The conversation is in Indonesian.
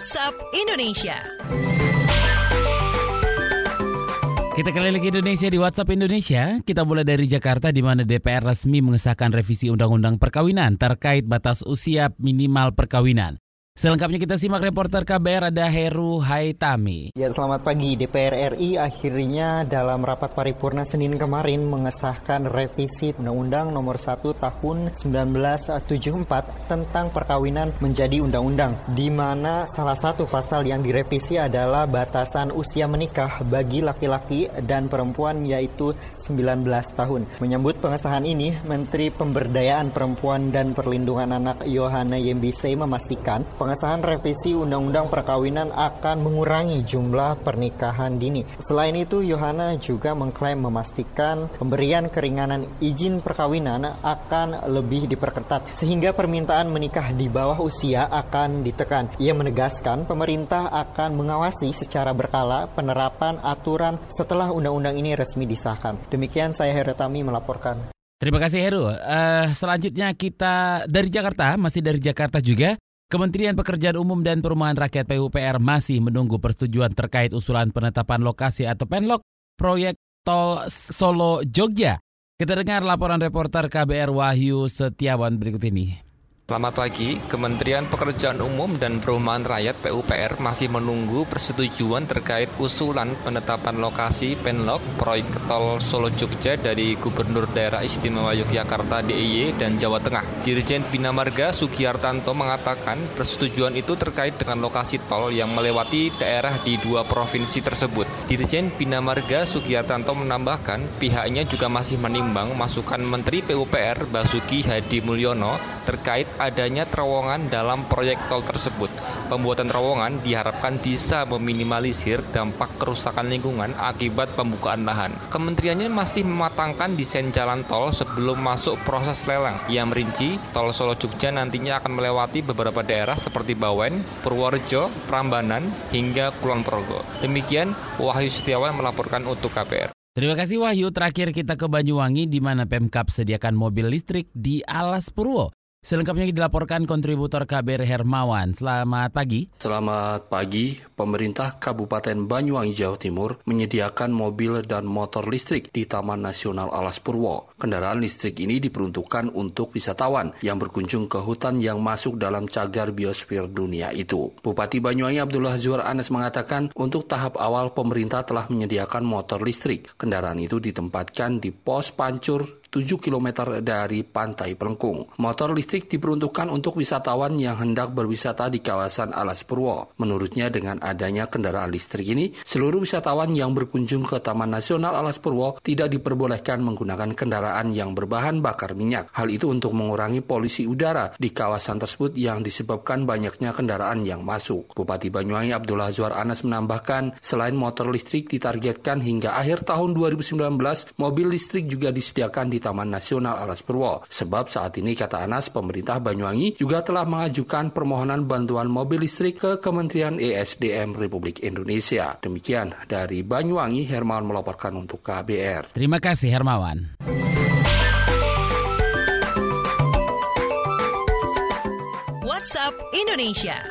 WhatsApp Indonesia. Kita keliling Indonesia di WhatsApp Indonesia. Kita mulai dari Jakarta di mana DPR resmi mengesahkan revisi Undang-Undang Perkawinan terkait batas usia minimal perkawinan. Selengkapnya kita simak reporter KBR ada Heru Haitami. Ya selamat pagi. DPR RI akhirnya dalam rapat paripurna Senin kemarin mengesahkan revisi Undang-Undang Nomor 1 Tahun 1974 tentang perkawinan menjadi undang-undang di mana salah satu pasal yang direvisi adalah batasan usia menikah bagi laki-laki dan perempuan yaitu 19 tahun. Menyambut pengesahan ini, Menteri Pemberdayaan Perempuan dan Perlindungan Anak Yohana Yembise memastikan pengesahan revisi Undang-Undang Perkawinan akan mengurangi jumlah pernikahan dini. Selain itu, Yohana juga mengklaim memastikan pemberian keringanan izin perkawinan akan lebih diperketat sehingga permintaan menikah di bawah usia akan ditekan. Ia menegaskan pemerintah akan mengawasi secara berkala penerapan aturan setelah undang-undang ini resmi disahkan. Demikian saya Heretami melaporkan. Terima kasih Heru. Uh, selanjutnya kita dari Jakarta, masih dari Jakarta juga. Kementerian Pekerjaan Umum dan Perumahan Rakyat PUPR masih menunggu persetujuan terkait usulan penetapan lokasi atau penlok proyek tol Solo Jogja. Kita dengar laporan reporter KBR Wahyu Setiawan berikut ini. Selamat pagi, Kementerian Pekerjaan Umum dan Perumahan Rakyat PUPR masih menunggu persetujuan terkait usulan penetapan lokasi penlok proyek tol Solo Jogja dari Gubernur Daerah Istimewa Yogyakarta DIY dan Jawa Tengah. Dirjen Bina Marga Sugiartanto mengatakan persetujuan itu terkait dengan lokasi tol yang melewati daerah di dua provinsi tersebut. Dirjen Bina Marga Sugiartanto menambahkan pihaknya juga masih menimbang masukan Menteri PUPR Basuki Hadi Mulyono terkait adanya terowongan dalam proyek tol tersebut. Pembuatan terowongan diharapkan bisa meminimalisir dampak kerusakan lingkungan akibat pembukaan lahan. Kementeriannya masih mematangkan desain jalan tol sebelum masuk proses lelang. Yang merinci, tol Solo Jogja nantinya akan melewati beberapa daerah seperti Bawen, Purworejo, Prambanan, hingga Kulon Progo. Demikian, Wahyu Setiawan melaporkan untuk KPR. Terima kasih Wahyu. Terakhir kita ke Banyuwangi di mana Pemkap sediakan mobil listrik di Alas Purwo. Selengkapnya dilaporkan kontributor KBR Hermawan. Selamat pagi. Selamat pagi. Pemerintah Kabupaten Banyuwangi, Jawa Timur menyediakan mobil dan motor listrik di Taman Nasional Alas Purwo. Kendaraan listrik ini diperuntukkan untuk wisatawan yang berkunjung ke hutan yang masuk dalam cagar biosfer dunia itu. Bupati Banyuwangi Abdullah Zuar Anas mengatakan untuk tahap awal pemerintah telah menyediakan motor listrik. Kendaraan itu ditempatkan di pos pancur 7 km dari pantai Pelengkung. Motor listrik diperuntukkan untuk wisatawan yang hendak berwisata di kawasan Alas Purwo. Menurutnya dengan adanya kendaraan listrik ini, seluruh wisatawan yang berkunjung ke Taman Nasional Alas Purwo tidak diperbolehkan menggunakan kendaraan yang berbahan bakar minyak. Hal itu untuk mengurangi polusi udara di kawasan tersebut yang disebabkan banyaknya kendaraan yang masuk. Bupati Banyuwangi Abdullah Azwar Anas menambahkan, selain motor listrik ditargetkan hingga akhir tahun 2019, mobil listrik juga disediakan di Taman Nasional Alas Purwo. Sebab saat ini kata Anas, pemerintah Banyuwangi juga telah mengajukan permohonan bantuan mobil listrik ke Kementerian ESDM Republik Indonesia. Demikian dari Banyuwangi, Hermawan melaporkan untuk KBR. Terima kasih Hermawan. WhatsApp Indonesia.